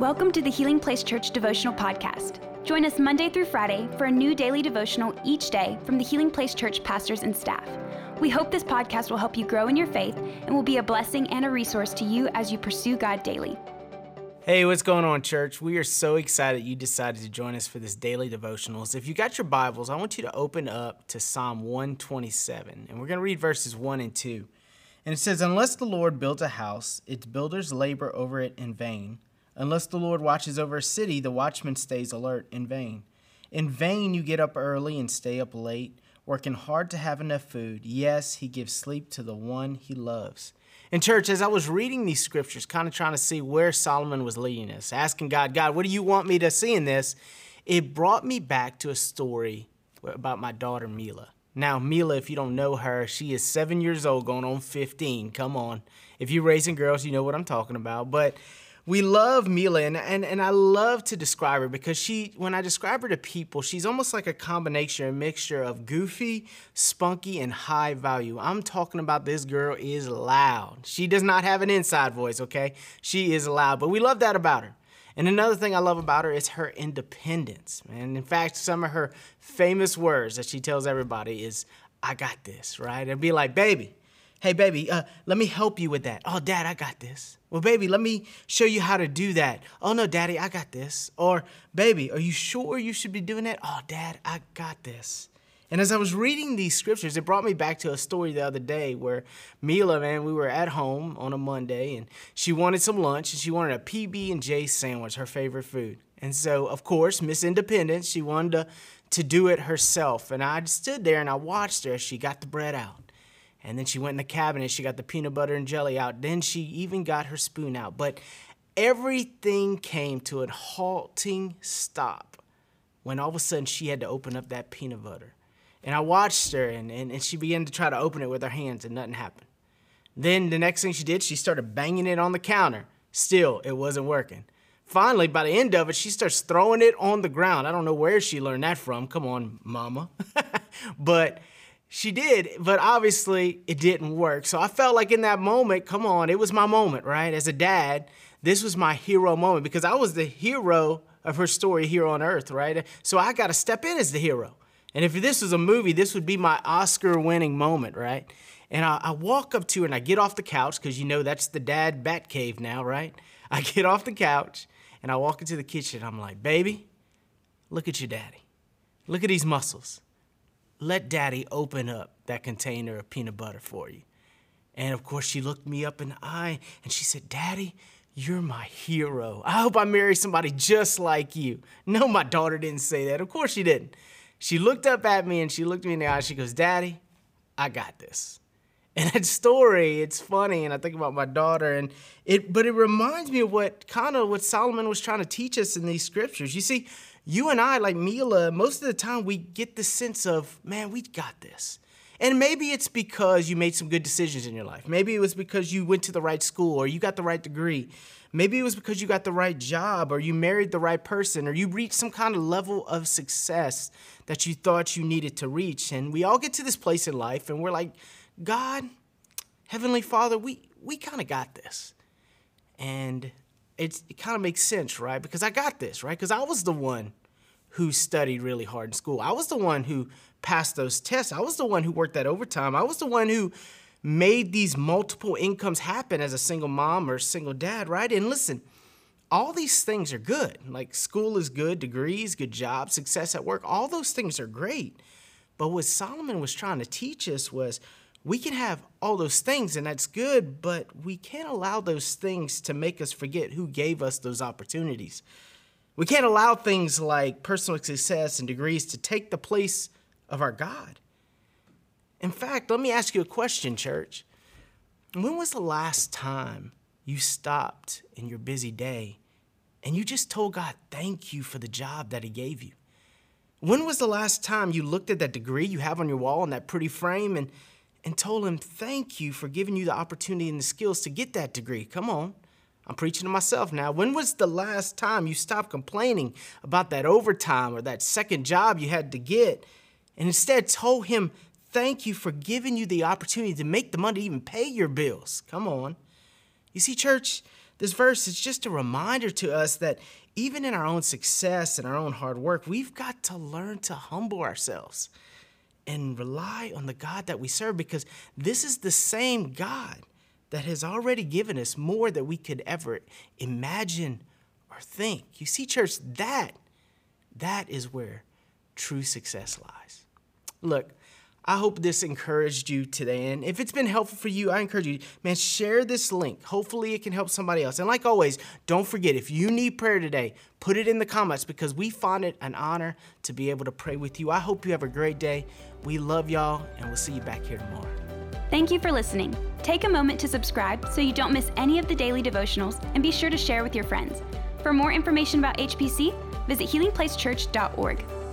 Welcome to the Healing Place Church Devotional Podcast. Join us Monday through Friday for a new daily devotional each day from the Healing Place Church pastors and staff. We hope this podcast will help you grow in your faith and will be a blessing and a resource to you as you pursue God daily. Hey, what's going on, church? We are so excited you decided to join us for this daily devotionals. If you got your Bibles, I want you to open up to Psalm 127, and we're going to read verses 1 and 2. And it says, Unless the Lord builds a house, its builders labor over it in vain. Unless the Lord watches over a city, the watchman stays alert in vain. In vain you get up early and stay up late, working hard to have enough food. Yes, he gives sleep to the one he loves. In church, as I was reading these scriptures, kind of trying to see where Solomon was leading us, asking God, God, what do you want me to see in this? It brought me back to a story about my daughter, Mila. Now, Mila, if you don't know her, she is seven years old, going on 15. Come on. If you're raising girls, you know what I'm talking about. But we love Mila, and, and, and I love to describe her because she, when I describe her to people, she's almost like a combination, a mixture of goofy, spunky, and high value. I'm talking about this girl is loud. She does not have an inside voice, okay? She is loud, but we love that about her. And another thing I love about her is her independence. And in fact, some of her famous words that she tells everybody is, I got this, right? And be like, baby, hey, baby, uh, let me help you with that. Oh, dad, I got this. Well, baby, let me show you how to do that. Oh, no, daddy, I got this. Or, baby, are you sure you should be doing that? Oh, dad, I got this. And as I was reading these scriptures, it brought me back to a story the other day where Mila, man, we were at home on a Monday and she wanted some lunch and she wanted a PB and J sandwich, her favorite food. And so, of course, Miss Independence, she wanted to, to do it herself. And I stood there and I watched her as she got the bread out. And then she went in the cabinet, she got the peanut butter and jelly out. Then she even got her spoon out. But everything came to a halting stop when all of a sudden she had to open up that peanut butter. And I watched her, and, and, and she began to try to open it with her hands, and nothing happened. Then the next thing she did, she started banging it on the counter. Still, it wasn't working. Finally, by the end of it, she starts throwing it on the ground. I don't know where she learned that from. Come on, mama. but she did, but obviously it didn't work. So I felt like in that moment, come on, it was my moment, right? As a dad, this was my hero moment because I was the hero of her story here on earth, right? So I got to step in as the hero. And if this was a movie, this would be my Oscar winning moment, right? And I, I, walk up to her and I get off the couch because you know that's the dad bat cave now, right? I get off the couch and I walk into the kitchen. I'm like, baby, look at your daddy. Look at these muscles. Let daddy open up that container of peanut butter for you. And of course, she looked me up in the eye and she said, Daddy, you're my hero. I hope I marry somebody just like you. No, my daughter didn't say that. Of course she didn't. She looked up at me and she looked me in the eye. She goes, Daddy, I got this. And that story, it's funny, and I think about my daughter, and it, but it reminds me of what kind of what Solomon was trying to teach us in these scriptures. You see, you and I, like Mila, most of the time we get the sense of, man, we got this. And maybe it's because you made some good decisions in your life. Maybe it was because you went to the right school or you got the right degree. Maybe it was because you got the right job or you married the right person or you reached some kind of level of success that you thought you needed to reach. And we all get to this place in life and we're like, God, Heavenly Father, we, we kind of got this. And it kind of makes sense, right? Because I got this, right? Because I was the one who studied really hard in school. I was the one who passed those tests. I was the one who worked that overtime. I was the one who made these multiple incomes happen as a single mom or single dad, right? And listen, all these things are good. Like school is good, degrees, good job, success at work, all those things are great. But what Solomon was trying to teach us was we can have all those things and that's good, but we can't allow those things to make us forget who gave us those opportunities. We can't allow things like personal success and degrees to take the place of our God. In fact, let me ask you a question, church. When was the last time you stopped in your busy day and you just told God, thank you for the job that He gave you? When was the last time you looked at that degree you have on your wall in that pretty frame and, and told Him, thank you for giving you the opportunity and the skills to get that degree? Come on. I'm preaching to myself now. When was the last time you stopped complaining about that overtime or that second job you had to get and instead told him, Thank you for giving you the opportunity to make the money to even pay your bills. Come on. You see, church, This verse is just a reminder to us that even in our own success and our own hard work, we've got to learn to humble ourselves and rely on the God that we serve because this is the same God that has already given us more than we could ever imagine or think. You see, church, that that is where true success lies. Look, I hope this encouraged you today. And if it's been helpful for you, I encourage you, man, share this link. Hopefully, it can help somebody else. And like always, don't forget if you need prayer today, put it in the comments because we find it an honor to be able to pray with you. I hope you have a great day. We love y'all, and we'll see you back here tomorrow. Thank you for listening. Take a moment to subscribe so you don't miss any of the daily devotionals and be sure to share with your friends. For more information about HPC, visit healingplacechurch.org.